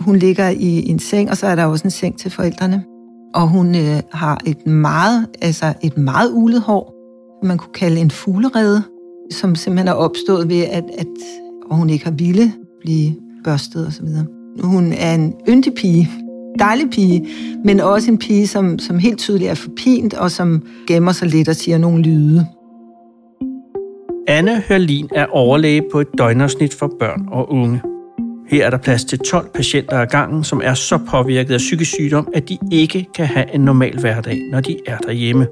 Hun ligger i en seng, og så er der også en seng til forældrene. Og hun øh, har et meget, altså et meget ulet hår, man kunne kalde en fuglerede, som simpelthen er opstået ved, at, at og hun ikke har ville blive børstet osv. Hun er en yndig pige, dejlig pige, men også en pige, som, som helt tydeligt er forpint, og som gemmer sig lidt og siger nogle lyde. Anne Hørlin er overlæge på et døgnersnit for børn og unge. Her er der plads til 12 patienter ad gangen, som er så påvirket af psykisk sygdom, at de ikke kan have en normal hverdag, når de er derhjemme.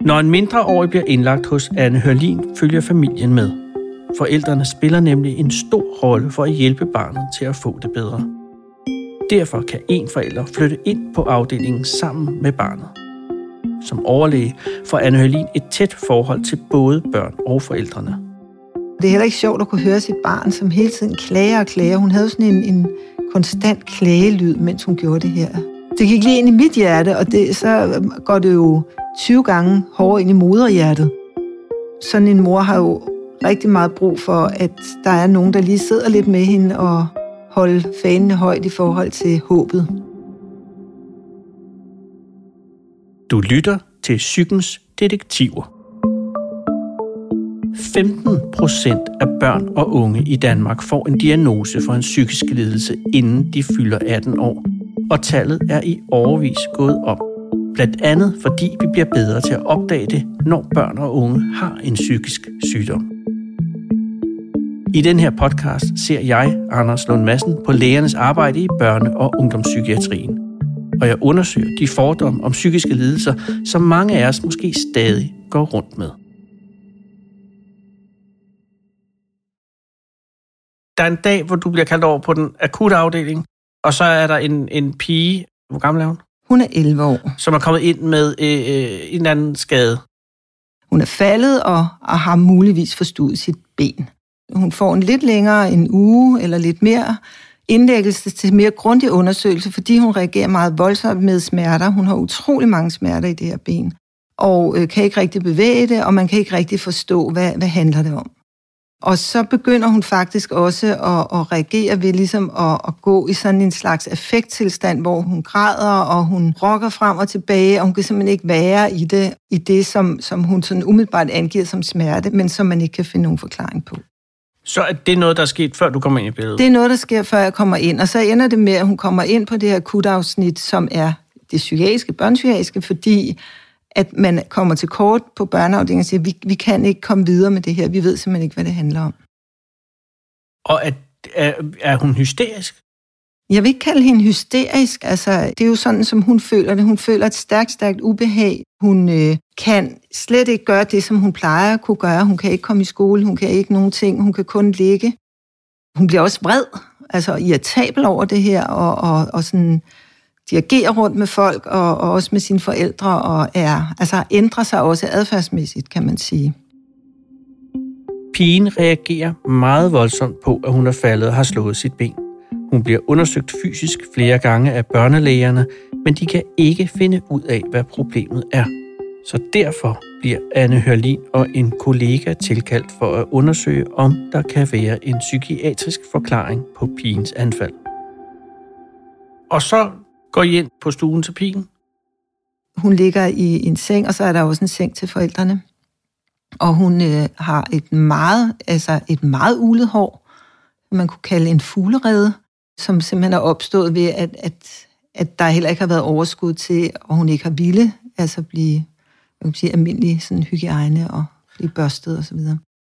Når en mindreårig bliver indlagt hos Anne Hørlin, følger familien med. Forældrene spiller nemlig en stor rolle for at hjælpe barnet til at få det bedre. Derfor kan en forælder flytte ind på afdelingen sammen med barnet. Som overlæge får Anne Hørlin et tæt forhold til både børn og forældrene. Det er heller ikke sjovt at kunne høre sit barn, som hele tiden klager og klager. Hun havde sådan en, en konstant klagelyd, mens hun gjorde det her. Det gik lige ind i mit hjerte, og det, så øhm, går det jo 20 gange hårdere ind i moderhjertet. Sådan en mor har jo rigtig meget brug for, at der er nogen, der lige sidder lidt med hende og holder fanene højt i forhold til håbet. Du lytter til Psykens Detektiver. 15 procent af børn og unge i Danmark får en diagnose for en psykisk lidelse, inden de fylder 18 år. Og tallet er i overvis gået op. Blandt andet fordi vi bliver bedre til at opdage det, når børn og unge har en psykisk sygdom. I den her podcast ser jeg, Anders Lund Madsen, på lægernes arbejde i børne- og ungdomspsykiatrien. Og jeg undersøger de fordomme om psykiske lidelser, som mange af os måske stadig går rundt med. Der er en dag, hvor du bliver kaldt over på den akutte afdeling, og så er der en, en pige, hvor gammel er hun? Hun er 11 år. Som er kommet ind med øh, øh, en anden skade. Hun er faldet og, og har muligvis forstået sit ben. Hun får en lidt længere en uge eller lidt mere indlæggelse til mere grundig undersøgelse, fordi hun reagerer meget voldsomt med smerter. Hun har utrolig mange smerter i det her ben, og øh, kan ikke rigtig bevæge det, og man kan ikke rigtig forstå, hvad, hvad handler det om. Og så begynder hun faktisk også at, at reagere ved ligesom at, at gå i sådan en slags affekttilstand, hvor hun græder, og hun rokker frem og tilbage, og hun kan simpelthen ikke være i det, i det som, som hun sådan umiddelbart angiver som smerte, men som man ikke kan finde nogen forklaring på. Så er det noget, der er sket, før du kommer ind i billedet? Det er noget, der sker, før jeg kommer ind. Og så ender det med, at hun kommer ind på det her akutafsnit, som er det psykiatriske, børnepsykiatriske, fordi at man kommer til kort på børneafdelingen og siger, vi, vi kan ikke komme videre med det her. Vi ved simpelthen ikke, hvad det handler om. Og er, er, er hun hysterisk? Jeg vil ikke kalde hende hysterisk. Altså, det er jo sådan, som hun føler det. Hun føler et stærkt, stærkt ubehag. Hun øh, kan slet ikke gøre det, som hun plejer at kunne gøre. Hun kan ikke komme i skole, hun kan ikke nogen ting, hun kan kun ligge. Hun bliver også vred, altså irritabel over det her, og, og, og sådan dirigerer rundt med folk, og, og også med sine forældre, og er, altså ændrer sig også adfærdsmæssigt, kan man sige. Pigen reagerer meget voldsomt på, at hun er faldet og har slået sit ben. Hun bliver undersøgt fysisk flere gange af børnelægerne, men de kan ikke finde ud af, hvad problemet er. Så derfor bliver Anne Hørlin og en kollega tilkaldt for at undersøge, om der kan være en psykiatrisk forklaring på pigens anfald. Og så går I ind på stuen til pigen? Hun ligger i en seng, og så er der også en seng til forældrene. Og hun øh, har et meget, altså et meget ulet hår, man kunne kalde en fuglerede, som simpelthen er opstået ved, at, at, at der heller ikke har været overskud til, og hun ikke har ville altså blive man kan sige, almindelig sådan, hygiejne og blive børstet osv.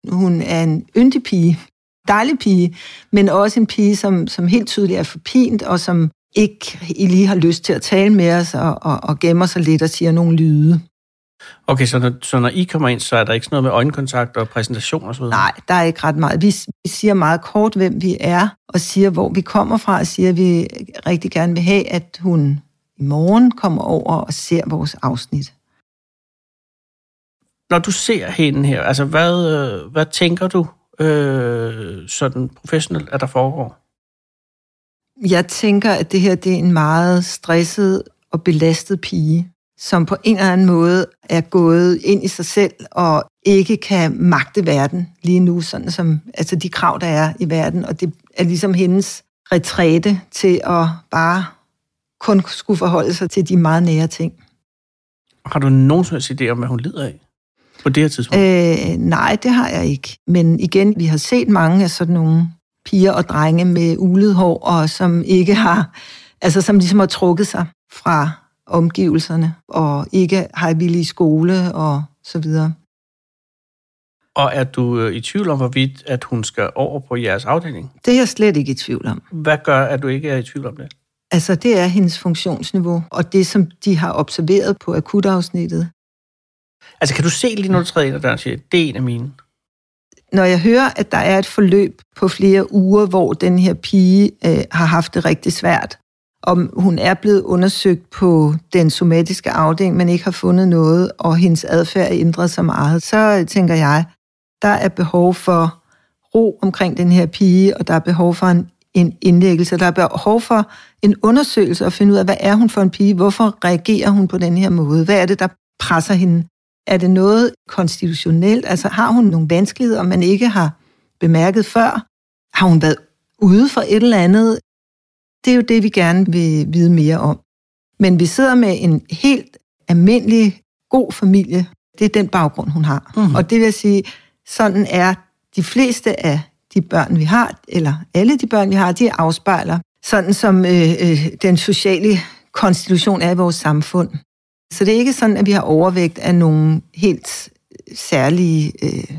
Hun er en yndig pige, dejlig pige, men også en pige, som, som helt tydeligt er forpint, og som ikke lige har lyst til at tale med os, og, og, og gemmer sig lidt og siger nogle lyde. Okay, så når, så når I kommer ind, så er der ikke sådan noget med øjenkontakt og præsentation og så videre? Nej, der er ikke ret meget. Vi, vi siger meget kort, hvem vi er, og siger, hvor vi kommer fra, og siger, at vi rigtig gerne vil have, at hun i morgen kommer over og ser vores afsnit. Når du ser hende her, altså hvad, øh, hvad tænker du øh, sådan professionelt, at der foregår? Jeg tænker, at det her det er en meget stresset og belastet pige, som på en eller anden måde er gået ind i sig selv og ikke kan magte verden lige nu, sådan som altså de krav, der er i verden, og det er ligesom hendes retræte til at bare kun skulle forholde sig til de meget nære ting. Har du nogen idé om, hvad hun lider af på det her tidspunkt? Øh, nej, det har jeg ikke. Men igen, vi har set mange af sådan nogle piger og drenge med ulet hår, og som ikke har, altså som ligesom har trukket sig fra omgivelserne, og ikke har vildt i skole og så videre. Og er du øh, i tvivl om, hvorvidt at hun skal over på jeres afdeling? Det er jeg slet ikke i tvivl om. Hvad gør, at du ikke er i tvivl om det? Altså, det er hendes funktionsniveau, og det, som de har observeret på akutafsnittet. Altså, kan du se lige, når du træder ind ad døren siger, det er en af mine? Når jeg hører, at der er et forløb på flere uger, hvor den her pige øh, har haft det rigtig svært, om hun er blevet undersøgt på den somatiske afdeling, men ikke har fundet noget, og hendes adfærd er ændret så meget, så tænker jeg, der er behov for ro omkring den her pige, og der er behov for en, en indlæggelse. Der er behov for en undersøgelse og finde ud af, hvad er hun for en pige? Hvorfor reagerer hun på den her måde? Hvad er det, der presser hende? Er det noget konstitutionelt? Altså har hun nogle vanskeligheder, man ikke har bemærket før? Har hun været ude for et eller andet? Det er jo det, vi gerne vil vide mere om. Men vi sidder med en helt almindelig, god familie. Det er den baggrund, hun har. Mm-hmm. Og det vil sige, sådan er de fleste af de børn, vi har, eller alle de børn, vi har, de afspejler, sådan som øh, øh, den sociale konstitution er i vores samfund. Så det er ikke sådan, at vi har overvægt af nogle helt særlige øh,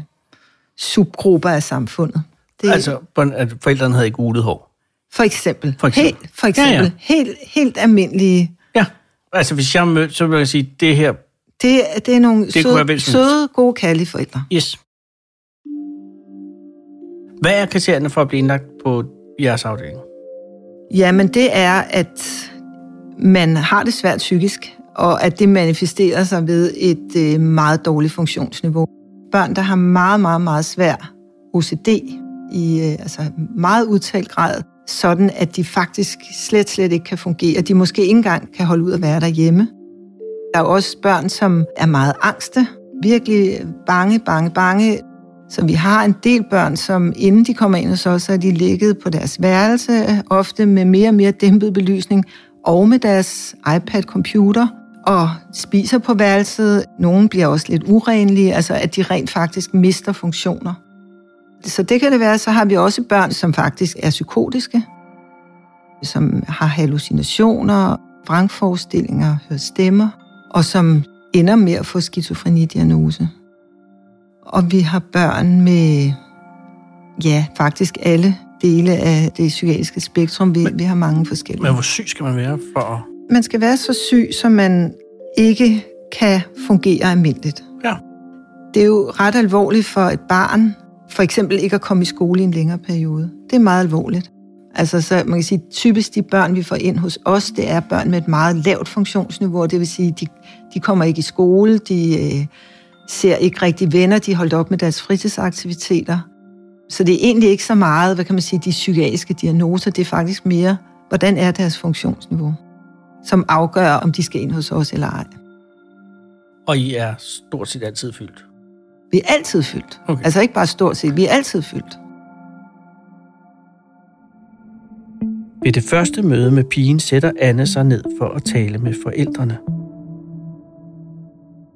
subgrupper af samfundet. Det, altså, at forældrene havde ikke ulet hår? For eksempel. For eksempel. Helt, for eksempel. Ja, ja. Helt, helt almindelige. Ja, altså hvis jeg mødte, så vil jeg sige, det her... Det, det er nogle det søde, søde, gode, kærlige forældre. Yes. Hvad er kriterierne for at blive indlagt på jeres afdeling? Jamen, det er, at man har det svært psykisk, og at det manifesterer sig ved et øh, meget dårligt funktionsniveau. Børn, der har meget, meget, meget svær OCD i øh, altså meget udtalt grad, sådan at de faktisk slet, slet ikke kan fungere. De måske ikke engang kan holde ud at være derhjemme. Der er også børn, som er meget angste, virkelig bange, bange, bange, så vi har en del børn, som inden de kommer ind hos os, så er de ligget på deres værelse, ofte med mere og mere dæmpet belysning, og med deres iPad-computer, og spiser på værelset. Nogle bliver også lidt urenlige, altså at de rent faktisk mister funktioner. Så det kan det være, så har vi også børn, som faktisk er psykotiske, som har hallucinationer, vrangforestillinger, hører stemmer, og som ender med at få skizofrenidiagnose. Og vi har børn med, ja, faktisk alle dele af det psykiatriske spektrum. Vi, men, vi har mange forskellige. Men hvor syg skal man være for Man skal være så syg, så man ikke kan fungere almindeligt. Ja. Det er jo ret alvorligt for et barn, for eksempel ikke at komme i skole i en længere periode. Det er meget alvorligt. Altså, så man kan sige, typisk de børn, vi får ind hos os, det er børn med et meget lavt funktionsniveau. Det vil sige, de, de kommer ikke i skole, de øh, ser ikke rigtig venner, de holdt op med deres fritidsaktiviteter. Så det er egentlig ikke så meget, hvad kan man sige, de psykiatriske diagnoser, det er faktisk mere, hvordan er deres funktionsniveau, som afgør, om de skal ind hos os eller ej. Og I er stort set altid fyldt? Vi er altid fyldt. Okay. Altså ikke bare stort set, vi er altid fyldt. Ved det første møde med pigen sætter Anne sig ned for at tale med forældrene.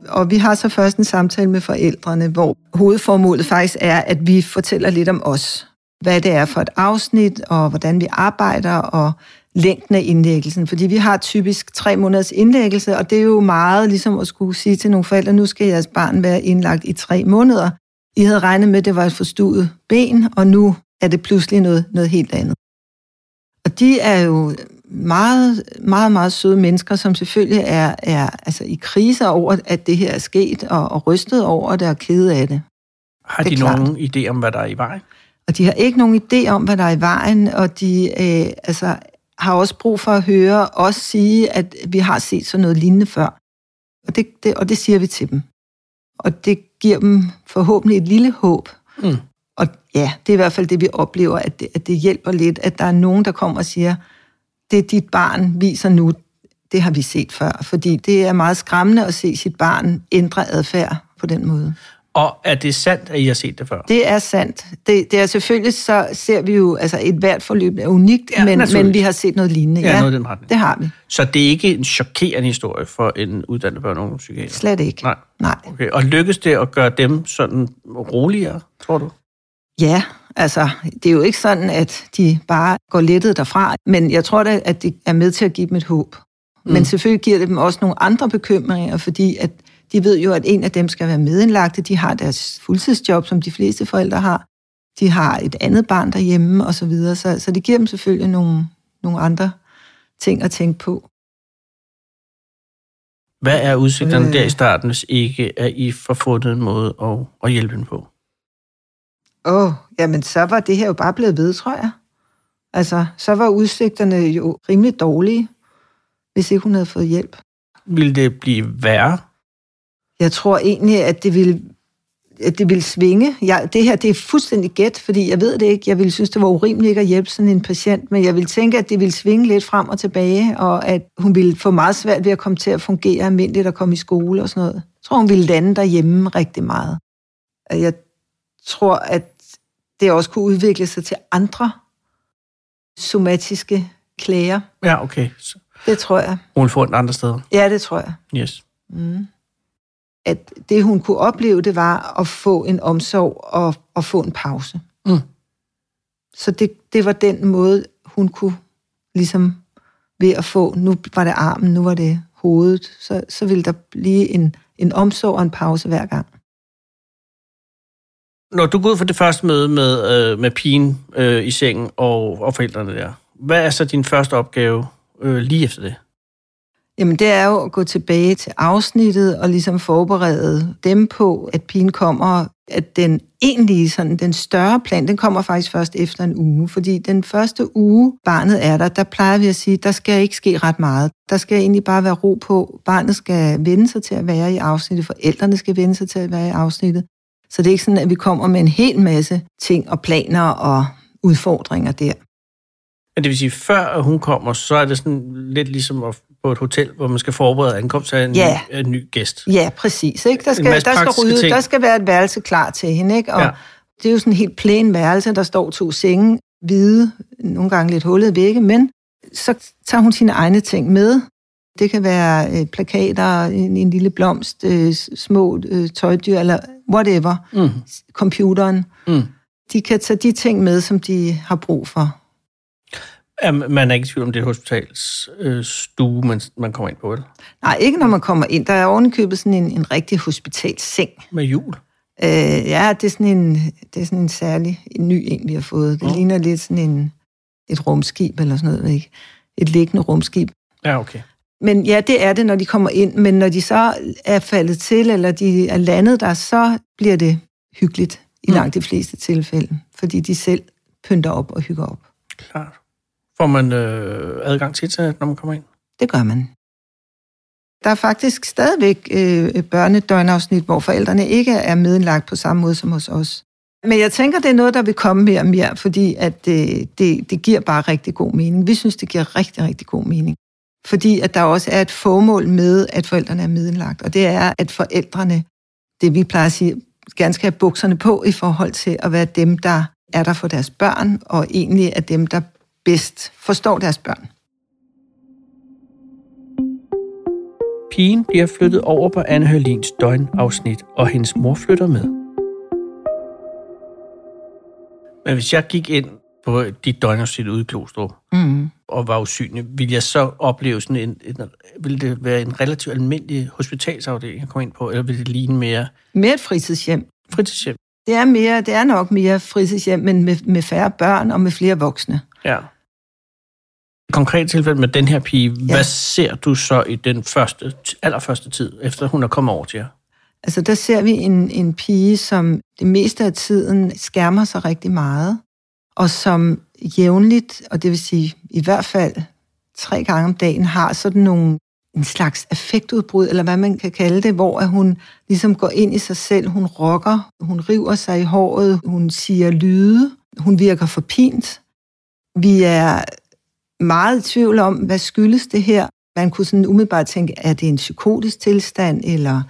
Og vi har så først en samtale med forældrene, hvor hovedformålet faktisk er, at vi fortæller lidt om os. Hvad det er for et afsnit, og hvordan vi arbejder, og længden af indlæggelsen. Fordi vi har typisk tre måneders indlæggelse, og det er jo meget ligesom at skulle sige til nogle forældre, nu skal jeres barn være indlagt i tre måneder. I havde regnet med, at det var et forstuet ben, og nu er det pludselig noget, noget helt andet. Og de er jo meget, meget, meget søde mennesker, som selvfølgelig er, er altså i krise over, at det her er sket, og, og rystet over det og kede af det. Har de nogen idé om, hvad der er i vejen? Og de har ikke nogen idé om, hvad der er i vejen, og de øh, altså, har også brug for at høre os sige, at vi har set sådan noget lignende før. Og det, det, og det siger vi til dem. Og det giver dem forhåbentlig et lille håb. Mm. Og ja, det er i hvert fald det, vi oplever, at det, at det hjælper lidt, at der er nogen, der kommer og siger, det dit barn viser nu, det har vi set før. Fordi det er meget skræmmende at se sit barn ændre adfærd på den måde. Og er det sandt, at I har set det før? Det er sandt. Det, det er selvfølgelig, så ser vi jo, altså et hvert forløb er unikt, Ja, men, men vi har set noget lignende. Ja, noget i den retning. det har vi. Så det er ikke en chokerende historie for en uddannet børn- og ungdomspsykiater? Slet ikke. Nej. Nej. Okay. Og lykkes det at gøre dem sådan roligere, tror du? Ja, altså, det er jo ikke sådan, at de bare går lettet derfra, men jeg tror da, at det er med til at give dem et håb. Mm. Men selvfølgelig giver det dem også nogle andre bekymringer, fordi at de ved jo, at en af dem skal være medindlagte. De har deres fuldtidsjob, som de fleste forældre har. De har et andet barn derhjemme og så videre, så, så det giver dem selvfølgelig nogle, nogle andre ting at tænke på. Hvad er udsigterne Øh. der i starten, hvis ikke at I får fundet en måde at, at hjælpe dem på? Åh, oh, jamen så var det her jo bare blevet ved, tror jeg. Altså, så var udsigterne jo rimelig dårlige, hvis ikke hun havde fået hjælp. Vil det blive værre? Jeg tror egentlig, at det ville, at det ville svinge. Jeg, det her det er fuldstændig gæt, fordi jeg ved det ikke. Jeg ville synes, det var urimeligt ikke at hjælpe sådan en patient, men jeg vil tænke, at det ville svinge lidt frem og tilbage, og at hun ville få meget svært ved at komme til at fungere almindeligt og komme i skole og sådan noget. Jeg tror, hun ville lande derhjemme rigtig meget. Og Jeg tror, at det også kunne udvikle sig til andre somatiske klager. Ja, okay. Det tror jeg. hun vil få den andre steder. Ja, det tror jeg. Yes. Mm. At det, hun kunne opleve, det var at få en omsorg og, og få en pause. Mm. Så det, det var den måde, hun kunne ligesom ved at få, nu var det armen, nu var det hovedet, så, så ville der blive en, en omsorg og en pause hver gang. Når du går ud for det første møde med, øh, med pigen øh, i sengen og, og forældrene der, hvad er så din første opgave øh, lige efter det? Jamen, det er jo at gå tilbage til afsnittet og ligesom forberede dem på, at pigen kommer, at den egentlige, sådan, den større plan, den kommer faktisk først efter en uge. Fordi den første uge, barnet er der, der plejer vi at sige, der skal ikke ske ret meget. Der skal egentlig bare være ro på. Barnet skal vende sig til at være i afsnittet. Forældrene skal vende sig til at være i afsnittet. Så det er ikke sådan, at vi kommer med en hel masse ting og planer og udfordringer der. Men det vil sige, før at hun kommer, så er det sådan lidt ligesom at på et hotel, hvor man skal forberede ankomst af en, Ja. ny, en ny gæst. Ja, præcis. Ikke? Der, skal, der, skal rydde, ting. der skal være et værelse klar til hende. Ikke? Og Ja. Det er jo sådan en helt plæn værelse. Der står to senge, hvide, nogle gange lidt hullede vægge, men så tager hun sine egne ting med. Det kan være øh, plakater, en, en lille blomst, øh, små øh, tøjdyr, eller whatever. Mm. Computeren. Mm. De kan tage de ting med, som de har brug for. Ja, man er ikke i tvivl om, det er et hospitals øh, stue, man, man kommer ind på, eller? Nej, ikke når man kommer ind. Der er ovenikøbet sådan en, en rigtig hospitalseng. Med jul. Øh, ja, det er sådan en, det er sådan en særlig en ny en, vi har fået. Det Nå. ligner lidt sådan en, et rumskib eller sådan noget, ikke? Et liggende rumskib. Ja, okay. Men ja, det er det, når de kommer ind. Men når de så er faldet til, eller de er landet der, så bliver det hyggeligt i Mm. langt de fleste tilfælde. Fordi de selv pynter op og hygger op. Klart. Får man øh, adgang til internet, når man kommer ind? Det gør man. Der er faktisk stadigvæk øh, børnedøgnafsnit, hvor forældrene ikke er medlagt på samme måde som hos os. Men jeg tænker, det er noget, der vil komme mere og mere, fordi at det, det, det giver bare rigtig god mening. Vi synes, det giver rigtig, rigtig god mening. Fordi at der også er et formål med, at forældrene er medlagt, Og det er, at forældrene, det vi plejer at sige, gerne skal have bukserne på i forhold til at være dem, der er der for deres børn, og egentlig er dem, der bedst forstår deres børn. Pigen bliver flyttet over på Anne Hørlins døgnafsnit, og hendes mor flytter med. Men hvis jeg gik ind på dit døgnafsnit ude i Klostrup, Mm. og var usynlig, ville jeg så opleve sådan en, en ville det være en relativt almindelig hospitalsafdeling, jeg kom ind på, eller ville det ligne mere Mere et fritidshjem. fritidshjem? Det er, mere, det er nok mere fritidshjem, men med, med færre børn og med flere voksne. Ja. Konkret tilfælde med den her pige. Ja. hvad ser du så i den første, allerførste tid, efter hun er kommet over til jer? Altså der ser vi en, en pige, som det meste af tiden skærmer sig rigtig meget, og som jævnligt, og det vil sige i hvert fald tre gange om dagen, har sådan nogle en slags affektudbrud, eller hvad man kan kalde det, hvor at hun ligesom går ind i sig selv, hun rokker, hun river sig i håret, hun siger lyde, hun virker forpint. Vi er meget i tvivl om, hvad skyldes det her. Man kunne sådan umiddelbart tænke, er det en psykotisk tilstand, eller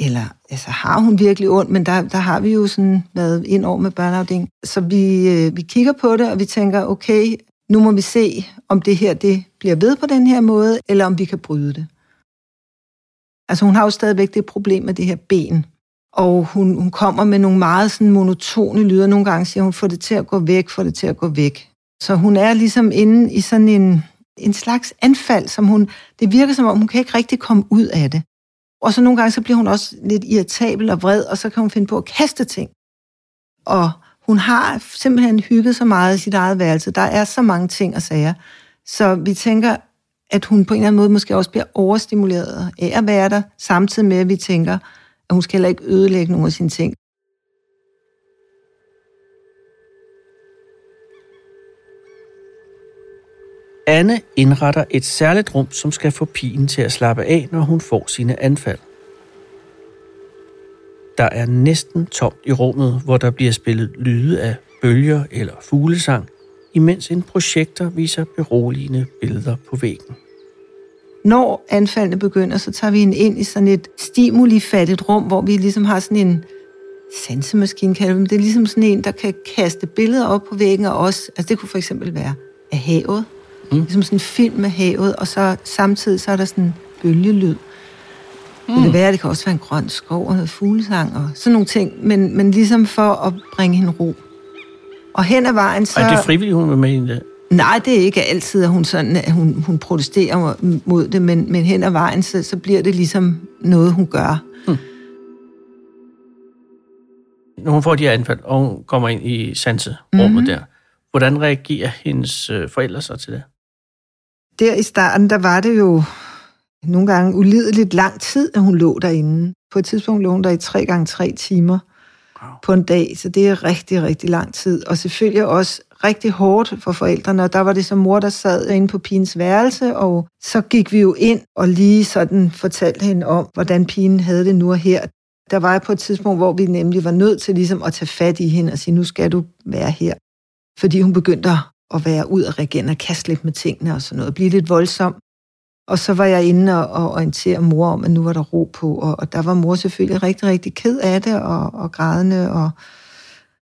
Eller altså, har hun virkelig ondt? Men der, der har vi jo sådan været ind over med børneafdeling. Så vi, øh, vi kigger på det, og vi tænker, okay, nu må vi se, om det her det bliver ved på den her måde, eller om vi kan bryde det. Altså hun har jo stadigvæk det problem med det her ben. Og hun, hun kommer med nogle meget sådan monotone lyder. Nogle gange siger hun, får det til at gå væk, får det til at gå væk. Så hun er ligesom inde i sådan en, en slags anfald, som hun, det virker som om, hun kan ikke rigtig komme ud af det. Og så nogle gange, så bliver hun også lidt irritabel og vred, og så kan hun finde på at kaste ting. Og hun har simpelthen hygget så meget i sit eget værelse. Der er så mange ting og sager. Så vi tænker, at hun på en eller anden måde måske også bliver overstimuleret af at være der, samtidig med, at vi tænker, at hun skal heller ikke ødelægge nogle af sine ting. Anne indretter et særligt rum, som skal få pigen til at slappe af, når hun får sine anfald. Der er næsten tomt i rummet, hvor der bliver spillet lyde af bølger eller fuglesang, imens en projektor viser beroligende billeder på væggen. Når anfaldene begynder, så tager vi en ind i sådan et stimulifattigt rum, hvor vi ligesom har sådan en sansemaskine, kalder det. Det er ligesom sådan en, der kan kaste billeder op på væggen, og også, altså det kunne for eksempel være af havet, mm. ligesom sådan en film med havet, og så samtidig så er der sådan en bølgelyd. Mm. Det kan være, det kan også være en grøn skov og noget fuglesang og sådan nogle ting, men, men ligesom for at bringe hende ro. Og hen ad vejen så... Er det frivilligt, hun er med i det? Nej, det er ikke altid, at hun, sådan, at hun, hun protesterer mod det, men, men hen ad vejen, så, så bliver det ligesom noget, hun gør. Hmm. Når hun får de her anfald, og hun kommer ind i sanserummet mm-hmm. der, hvordan reagerer hendes øh, forældre så til det? Der i starten, der var det jo nogle gange ulideligt lang tid, at hun lå derinde. På et tidspunkt lå hun der i tre gange tre timer wow. på en dag, så det er rigtig, rigtig lang tid. Og selvfølgelig også rigtig hårdt for forældrene, og der var det som mor, der sad inde på pigens værelse, og så gik vi jo ind og lige sådan fortalte hende om, hvordan pigen havde det nu og her. Der var på et tidspunkt, hvor vi nemlig var nødt til ligesom at tage fat i hende og sige, nu skal du være her. Fordi hun begyndte at være ud og regere og kaste lidt med tingene og sådan noget, blive lidt voldsom. Og så var jeg inde og orientere mor om, at nu var der ro på, og, og der var mor selvfølgelig rigtig, rigtig ked af det, og, og grædende, og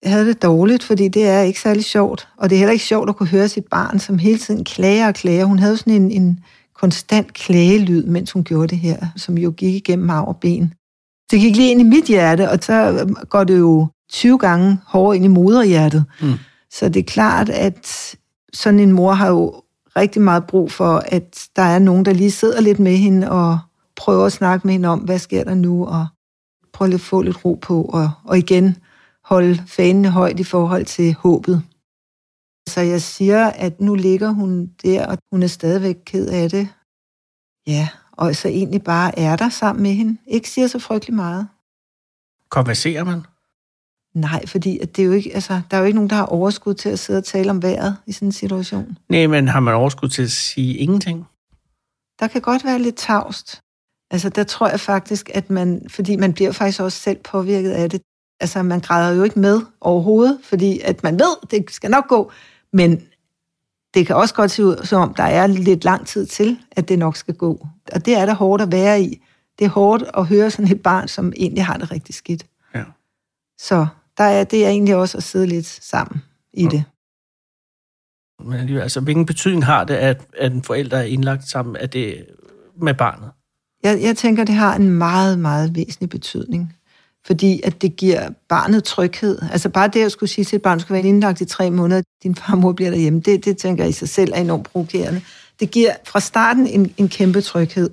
jeg havde det dårligt, fordi det er ikke særlig sjovt. Og det er heller ikke sjovt at kunne høre sit barn, som hele tiden klager og klager. Hun havde sådan en, en konstant klagelyd, mens hun gjorde det her, som jo gik igennem mag og ben. Det gik lige ind i mit hjerte, og så går det jo 20 gange hårdere ind i moderhjertet. Mm. Så det er klart, at sådan en mor har jo rigtig meget brug for, at der er nogen, der lige sidder lidt med hende og prøver at snakke med hende om, hvad sker der nu, og prøver at få lidt ro på, og, og igen holde fanen højt i forhold til håbet. Så jeg siger, at nu ligger hun der, og hun er stadigvæk ked af det. Ja, og så egentlig bare er der sammen med hende. Ikke siger så frygtelig meget. Konverserer man? Nej, fordi at det er jo ikke, altså, der er jo ikke nogen, der har overskud til at sidde og tale om vejret i sådan en situation. Nej, men har man overskud til at sige ingenting? Der kan godt være lidt tavst. Altså, der tror jeg faktisk, at man, fordi man bliver faktisk også selv påvirket af det. Altså, man græder jo ikke med overhovedet, fordi at man ved, det skal nok gå, men det kan også godt se ud, som om der er lidt lang tid til, at det nok skal gå. Og det er da hårdt at være i. Det er hårdt at høre sådan et barn, som egentlig har det rigtig skidt. Ja. Så der er det er egentlig også at sidde lidt sammen i ja. det. Men altså, hvilken betydning har det, at, at en forælder er indlagt sammen af det med barnet? Jeg, jeg tænker, det har en meget, meget væsentlig betydning fordi at det giver barnet tryghed. Altså bare det at skulle sige til et barn, du skal være indlagt i tre måneder, din far og mor bliver derhjemme, det, det tænker jeg i sig selv er enormt provokerende. Det giver fra starten en, en kæmpe tryghed.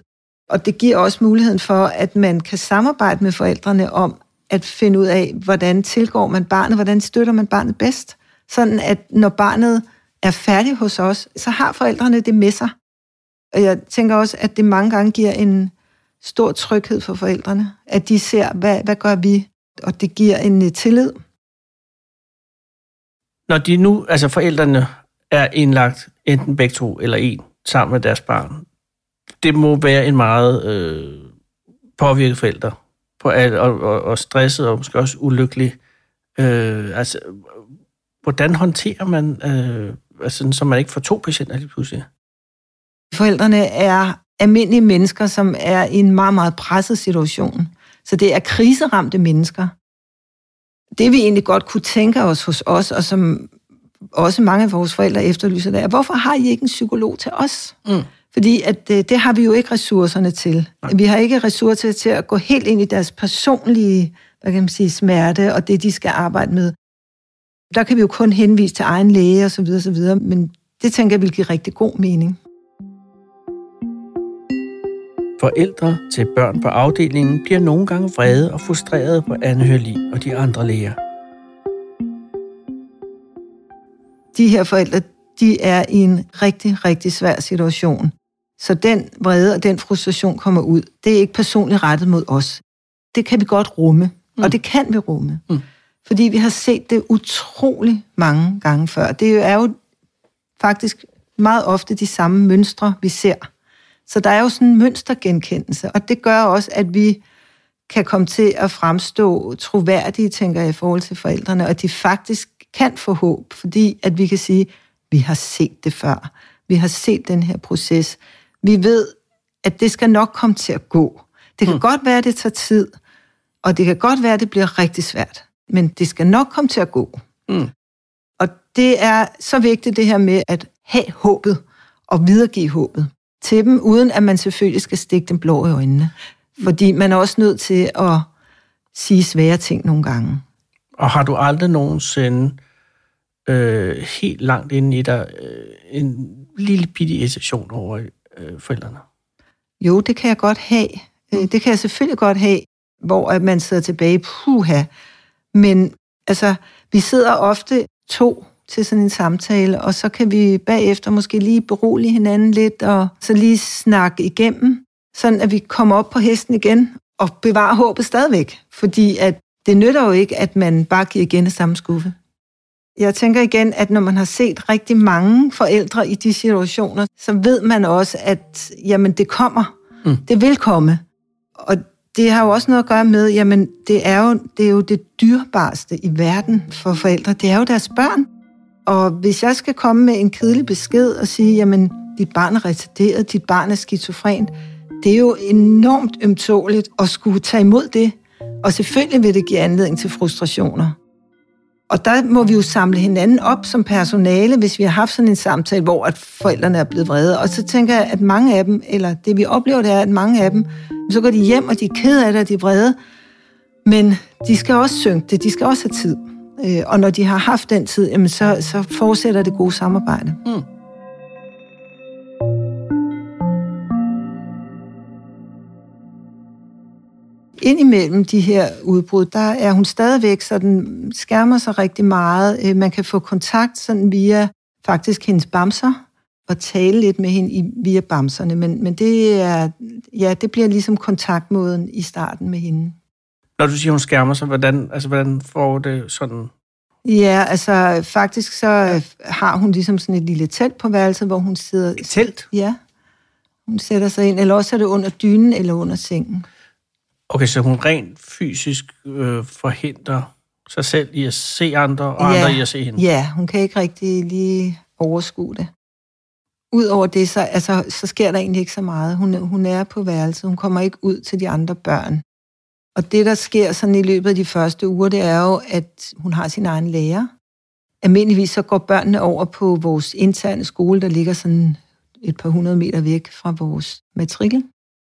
Og det giver også muligheden for, at man kan samarbejde med forældrene om at finde ud af, hvordan tilgår man barnet, hvordan støtter man barnet bedst. Sådan at når barnet er færdig hos os, så har forældrene det med sig. Og jeg tænker også, at det mange gange giver en, stor tryghed for forældrene, at de ser, hvad, hvad gør vi, og det giver en øh, tillid. Når de nu, altså forældrene, er indlagt enten begge to eller en sammen med deres barn, det må være en meget øh, påvirket forældre, på al, og, og, og stresset og måske også ulykkelig. Øh, altså, hvordan håndterer man, øh, altså, så man ikke får to patienter lige pludselig? Forældrene er almindelige mennesker, som er i en meget, meget presset situation. Så det er kriseramte mennesker. Det vi egentlig godt kunne tænke os hos os, og som også mange af vores forældre efterlyser, det er, hvorfor har I ikke en psykolog til os? Mm. Fordi at det, det har vi jo ikke ressourcerne til. Nej. Vi har ikke ressourcer til at gå helt ind i deres personlige hvad kan man sige, smerte og det, de skal arbejde med. Der kan vi jo kun henvise til egen læge og så videre, så videre, men det tænker jeg vil give rigtig god mening. Forældre til børn på afdelingen bliver nogle gange vrede og frustrerede på Anne Hørli og de andre læger. De her forældre, de er i en rigtig, rigtig svær situation. Så den vrede og den frustration kommer ud. Det er ikke personligt rettet mod os. Det kan vi godt rumme, mm. og det kan vi rumme. Mm. Fordi vi har set det utrolig mange gange før. Det er jo faktisk meget ofte de samme mønstre, vi ser. Så der er jo sådan en mønstergenkendelse, og det gør også, at vi kan komme til at fremstå troværdige, tænker jeg, i forhold til forældrene, og at de faktisk kan få håb, fordi at vi kan sige, vi har set det før. Vi har set den her proces. Vi ved, at det skal nok komme til at gå. Det kan mm. godt være, at det tager tid, og det kan godt være, at det bliver rigtig svært, men det skal nok komme til at gå. Mm. Og det er så vigtigt det her med at have håbet og videregive håbet til dem, uden at man selvfølgelig skal stikke dem blå i øjnene. Fordi man er også nødt til at sige svære ting nogle gange. Og har du aldrig nogensinde øh, helt langt inde i dig øh, en lille bitte irritation over øh, forældrene? Jo, det kan jeg godt have. Mm. det kan jeg selvfølgelig godt have, hvor at man sidder tilbage, puha. Men altså, vi sidder ofte to til sådan en samtale, og så kan vi bagefter måske lige berolige hinanden lidt, og så lige snakke igennem, sådan at vi kommer op på hesten igen, og bevarer håbet stadigvæk. Fordi at det nytter jo ikke, at man bare giver igen i samme skuffe. Jeg tænker igen, at når man har set rigtig mange forældre i de situationer, så ved man også, at jamen, det kommer. Mm. Det vil komme. Og det har jo også noget at gøre med, jamen, det er, jo, det er jo det dyrbarste i verden for forældre. Det er jo deres børn. Og hvis jeg skal komme med en kedelig besked og sige, jamen, dit barn er retarderet, dit barn er skizofren, det er jo enormt ømtåligt at skulle tage imod det. Og selvfølgelig vil det give anledning til frustrationer. Og der må vi jo samle hinanden op som personale, hvis vi har haft sådan en samtale, hvor at forældrene er blevet vrede. Og så tænker jeg, at mange af dem, eller det vi oplever, det er, at mange af dem, så går de hjem, og de er ked af det, og de er vrede. Men de skal også synke det, de skal også have tid. Øh, og når de har haft den tid, jamen så, så fortsætter det gode samarbejde. Mm. Indimellem de her udbrud, der er hun stadigvæk, så den skærmer sig rigtig meget. Øh, man kan få kontakt sådan via faktisk hendes bamser, og tale lidt med hende via bamserne, men, men det, er, ja, det bliver ligesom kontaktmåden i starten med hende. Når du siger, hun skærmer sig, hvordan, altså, hvordan får det sådan? Ja, altså faktisk så ja. har hun ligesom sådan et lille telt på værelset, hvor hun sidder... Et telt? Ja. Hun sætter sig ind, eller også er det under dynen eller under sengen. Okay, så hun rent fysisk øh, forhindrer sig selv i at se andre, og ja. andre i at se hende? Ja, hun kan ikke rigtig lige overskue det. Udover det, så, altså, så sker der egentlig ikke så meget. Hun, hun er på værelset, hun kommer ikke ud til de andre børn. Og det, der sker sådan i løbet af de første uger, det er jo, at hun har sin egen lærer. Almindeligvis så går børnene over på vores interne skole, der ligger sådan et par hundrede meter væk fra vores matrikel.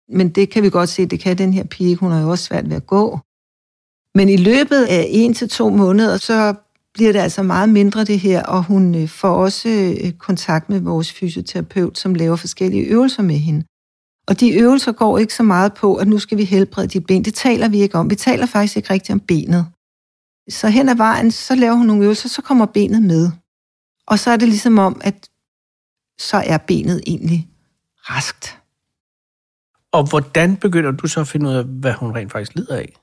Men det kan vi godt se, det kan den her pige, hun har jo også svært ved at gå. Men i løbet af en til to måneder, så bliver det altså meget mindre det her, og hun øh, får også øh, kontakt med vores fysioterapeut, som laver forskellige øvelser med hende. Og de øvelser går ikke så meget på, at nu skal vi helbrede dit ben. Det taler vi ikke om. Vi taler faktisk ikke rigtigt om benet. Så hen ad vejen, så laver hun nogle øvelser, så kommer benet med. Og så er det ligesom om, at så er benet egentlig raskt. Og hvordan begynder du så at finde ud af, hvad hun rent faktisk lider af?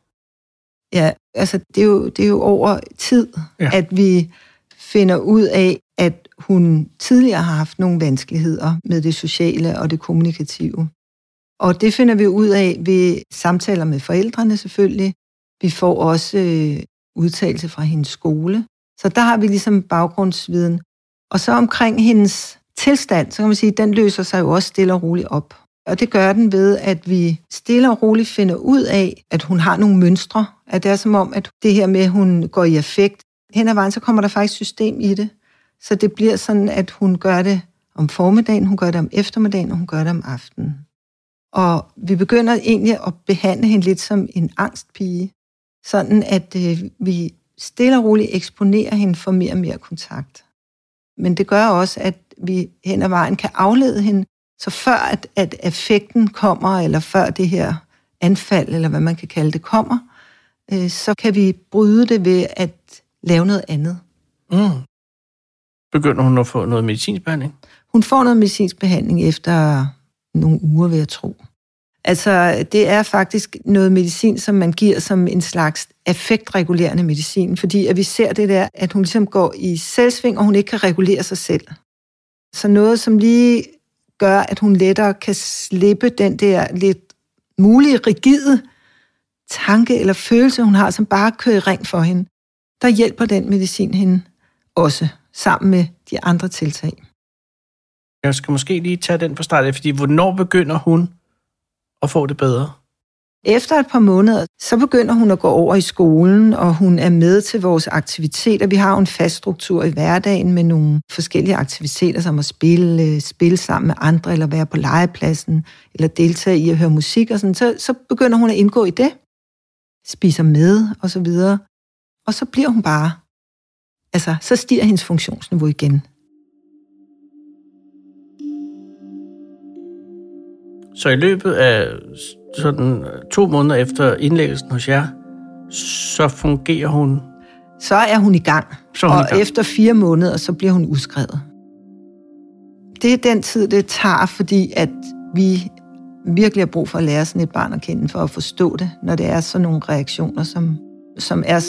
Ja, altså det er jo, det er jo over tid, ja. at vi finder ud af, at hun tidligere har haft nogle vanskeligheder med det sociale og det kommunikative. Og det finder vi ud af ved samtaler med forældrene selvfølgelig. Vi får også øh, udtalelse fra hendes skole. Så der har vi ligesom baggrundsviden. Og så omkring hendes tilstand, så kan man sige, den løser sig jo også stille og roligt op. Og det gør den ved, at vi stille og roligt finder ud af, at hun har nogle mønstre. At det er som om, at det her med, at hun går i effekt, hen ad vejen, så kommer der faktisk system i det. Så det bliver sådan, at hun gør det om formiddagen, hun gør det om eftermiddagen, og hun gør det om aftenen. Og vi begynder egentlig at behandle hende lidt som en angstpige, sådan at øh, vi stille og roligt eksponerer hende for mere og mere kontakt. Men det gør også, at vi hen ad vejen kan aflede hende, så før at, at effekten kommer, eller før det her anfald, eller hvad man kan kalde det, kommer, øh, så kan vi bryde det ved at lave noget andet. Mm. Begynder hun at få noget medicinsk behandling? Hun får noget medicinsk behandling efter nogle uger, vil jeg tro. Altså, det er faktisk noget medicin, som man giver som en slags affektregulerende medicin, fordi at vi ser det der, at hun ligesom går i selvsving, og hun ikke kan regulere sig selv. Så noget, som lige gør, at hun lettere kan slippe den der lidt mulige rigide tanke eller følelse, hun har, som bare kører i ring for hende, der hjælper den medicin hende også, sammen med de andre tiltag. Jeg skal måske lige tage den fra start, fordi hvornår begynder hun at få det bedre? Efter et par måneder, så begynder hun at gå over i skolen, og hun er med til vores aktiviteter. Vi har jo en fast struktur i hverdagen med nogle forskellige aktiviteter, som at spille, spille sammen med andre, eller være på legepladsen, eller deltage i at høre musik og sådan. Så, så begynder hun at indgå i det, spiser med og så videre. Og så bliver hun bare, altså, så stiger hendes funktionsniveau igen. Så i løbet af sådan to måneder efter indlæggelsen hos jer, så fungerer hun? Så er hun i gang. Så hun og i gang. efter fire måneder, så bliver hun udskrevet. Det er den tid, det tager, fordi at vi virkelig har brug for at lære sådan et barn at kende, for at forstå det, når det er sådan nogle reaktioner, som, som er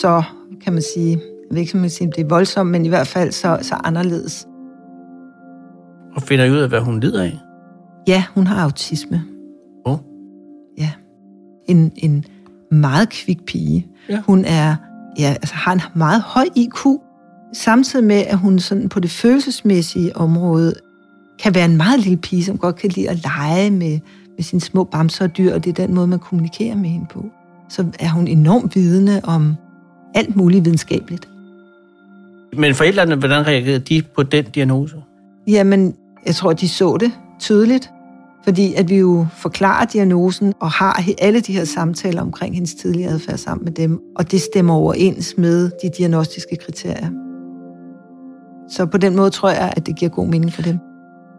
så, kan man sige, jeg ved ikke, om man siger, det er voldsomt, men i hvert fald så, så anderledes. Og finder I ud af, hvad hun lider af? Ja, hun har autisme. En, en meget kvik pige. Ja. Hun er, ja, altså har en meget høj IQ, samtidig med, at hun sådan på det følelsesmæssige område kan være en meget lille pige, som godt kan lide at lege med, med sine små bamser og dyr, og det er den måde, man kommunikerer med hende på. Så er hun enormt vidende om alt muligt videnskabeligt. Men forældrene, hvordan reagerede de på den diagnose? Jamen, jeg tror, de så det tydeligt, fordi at vi jo forklarer diagnosen og har alle de her samtaler omkring hendes tidlige adfærd sammen med dem, og det stemmer overens med de diagnostiske kriterier. Så på den måde tror jeg, at det giver god mening for dem.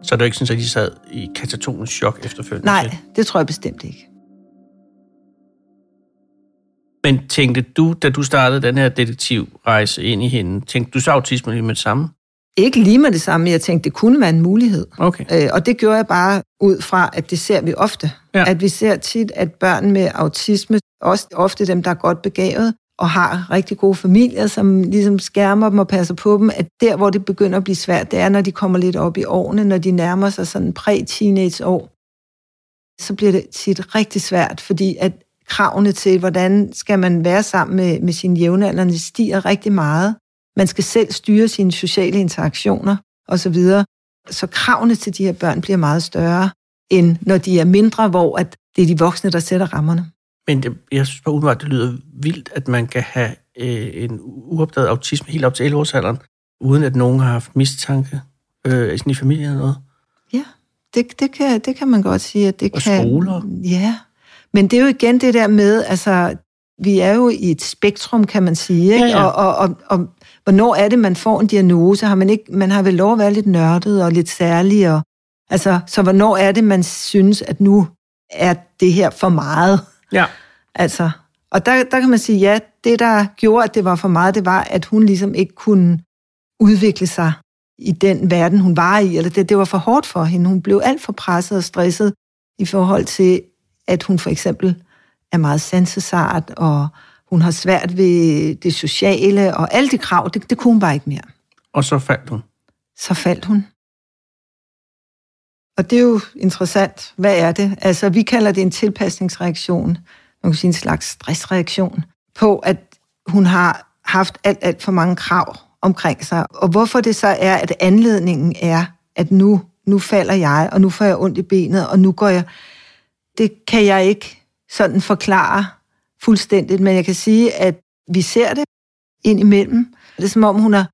Så er det jo ikke sådan, at de sad i katatonisk chok efterfølgende? Nej, det tror jeg bestemt ikke. Men tænkte du, da du startede den her detektivrejse ind i hende, tænkte du så autisme lige med det samme? Ikke lige med det samme, jeg tænkte, det kunne være en mulighed. Okay. Øh, og det gjorde jeg bare ud fra, at det ser vi ofte. Ja. At vi ser tit, at børn med autisme, også ofte dem, der er godt begavet, og har rigtig gode familier, som ligesom skærmer dem og passer på dem, at der, hvor det begynder at blive svært, det er, når de kommer lidt op i årene, når de nærmer sig sådan præ-teenage-år, så bliver det tit rigtig svært, fordi at kravene til, hvordan skal man være sammen med, med sine jævnaldrende, stiger rigtig meget. Man skal selv styre sine sociale interaktioner osv. Så, så kravene til de her børn bliver meget større, end når de er mindre, hvor at det er de voksne, der sætter rammerne. Men det, jeg synes bare umiddelbart, det lyder vildt, at man kan have øh, en uopdaget autisme helt op til 11 års alderen, uden at nogen har haft mistanke øh, sådan i familien eller noget. Ja, det, det, kan, det kan man godt sige, at det Og kan... skoler. Ja, men det er jo igen det der med, altså, vi er jo i et spektrum, kan man sige, ikke? Ja, ja. Og, og, og, og hvornår er det, man får en diagnose? Har man, ikke, man har vel lov at være lidt nørdet og lidt særlig, og, altså, så hvornår er det, man synes, at nu er det her for meget? Ja. Altså, og der, der kan man sige, ja, det der gjorde, at det var for meget, det var, at hun ligesom ikke kunne udvikle sig i den verden, hun var i, eller det, det var for hårdt for hende. Hun blev alt for presset og stresset i forhold til, at hun for eksempel er meget sansesart, og hun har svært ved det sociale, og alle de krav, det, det kunne hun bare ikke mere. Og så faldt hun. Så faldt hun. Og det er jo interessant. Hvad er det? Altså, vi kalder det en tilpasningsreaktion. Man kan sige en slags stressreaktion på, at hun har haft alt, alt for mange krav omkring sig. Og hvorfor det så er, at anledningen er, at nu nu falder jeg, og nu får jeg ondt i benet, og nu går jeg... Det kan jeg ikke sådan forklare fuldstændigt, men jeg kan sige, at vi ser det ind imellem. Det er som om, hun har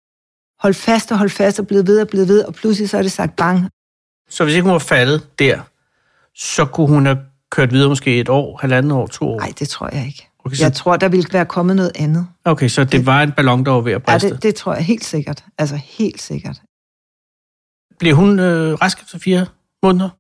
holdt fast og holdt fast og blevet ved og blevet ved, og pludselig så er det sagt bang. Så hvis ikke hun var faldet der, så kunne hun have kørt videre måske et år, halvandet år, to år? Nej, det tror jeg ikke. Okay, så... Jeg tror, der ville være kommet noget andet. Okay, så det var en ballon, der var ved at briste? Ja, det, det tror jeg helt sikkert. Altså helt sikkert. Bliver hun øh, rask efter fire måneder?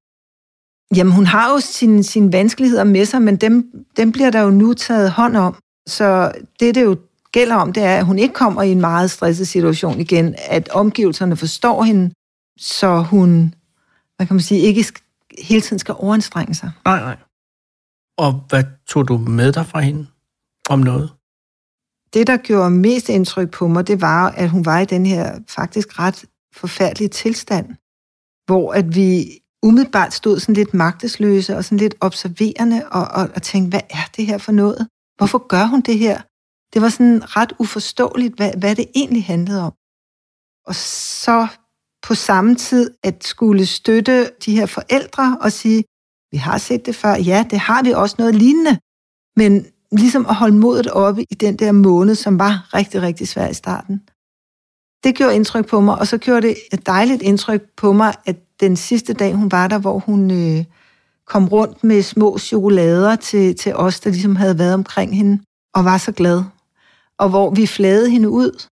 Jamen, hun har jo sine sin vanskeligheder med sig, men dem, dem bliver der jo nu taget hånd om. Så det, det jo gælder om, det er, at hun ikke kommer i en meget stresset situation igen, at omgivelserne forstår hende, så hun, hvad kan man sige, ikke hele tiden skal overanstrenge sig. Nej, nej. Og hvad tog du med dig fra hende om noget? Det, der gjorde mest indtryk på mig, det var, at hun var i den her faktisk ret forfærdelige tilstand, hvor at vi umiddelbart stod sådan lidt magtesløse og sådan lidt observerende og, og, og tænkte, hvad er det her for noget? Hvorfor gør hun det her? Det var sådan ret uforståeligt, hvad, hvad det egentlig handlede om. Og så på samme tid at skulle støtte de her forældre og sige, vi har set det før, ja, det har vi også noget lignende, men ligesom at holde modet oppe i den der måned, som var rigtig, rigtig svær i starten. Det gjorde indtryk på mig, og så gjorde det et dejligt indtryk på mig, at den sidste dag, hun var der, hvor hun øh, kom rundt med små chokolader til, til os, der ligesom havde været omkring hende, og var så glad. Og hvor vi flagede hende ud,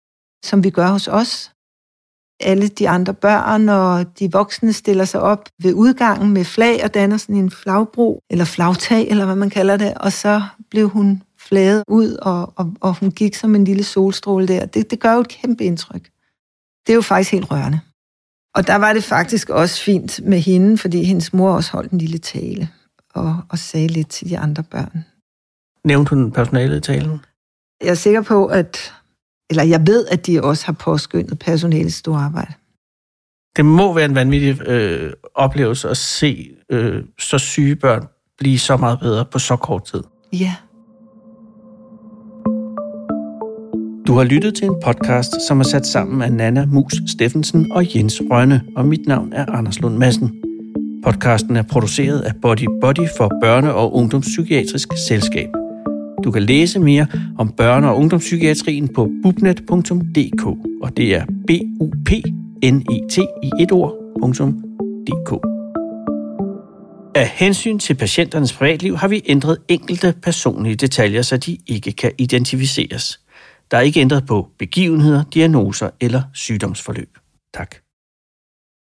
som vi gør hos os. Alle de andre børn og de voksne stiller sig op ved udgangen med flag og danner sådan en flagbro, eller flagtag, eller hvad man kalder det, og så blev hun flaget ud, og, og, og hun gik som en lille solstråle der. Det, det gør jo et kæmpe indtryk. Det er jo faktisk helt rørende. Og der var det faktisk også fint med hende, fordi hendes mor også holdt en lille tale og, og sagde lidt til de andre børn. Nævnte hun personalet i talen? Jeg er sikker på, at, eller jeg ved, at de også har påskyndet personalets store arbejde. Det må være en vanvittig øh, oplevelse at se øh, så syge børn blive så meget bedre på så kort tid. Ja. Du har lyttet til en podcast, som er sat sammen af Nana Mus Steffensen og Jens Rønne, og mit navn er Anders Lund Madsen. Podcasten er produceret af Body Body for Børne- og Ungdomspsykiatrisk Selskab. Du kan læse mere om børne- og ungdomspsykiatrien på bubnet.dk, og det er b u p n e t i et ord.dk. Af hensyn til patienternes privatliv har vi ændret enkelte personlige detaljer, så de ikke kan identificeres. Der er ikke ændret på begivenheder, diagnoser eller sygdomsforløb. Tak.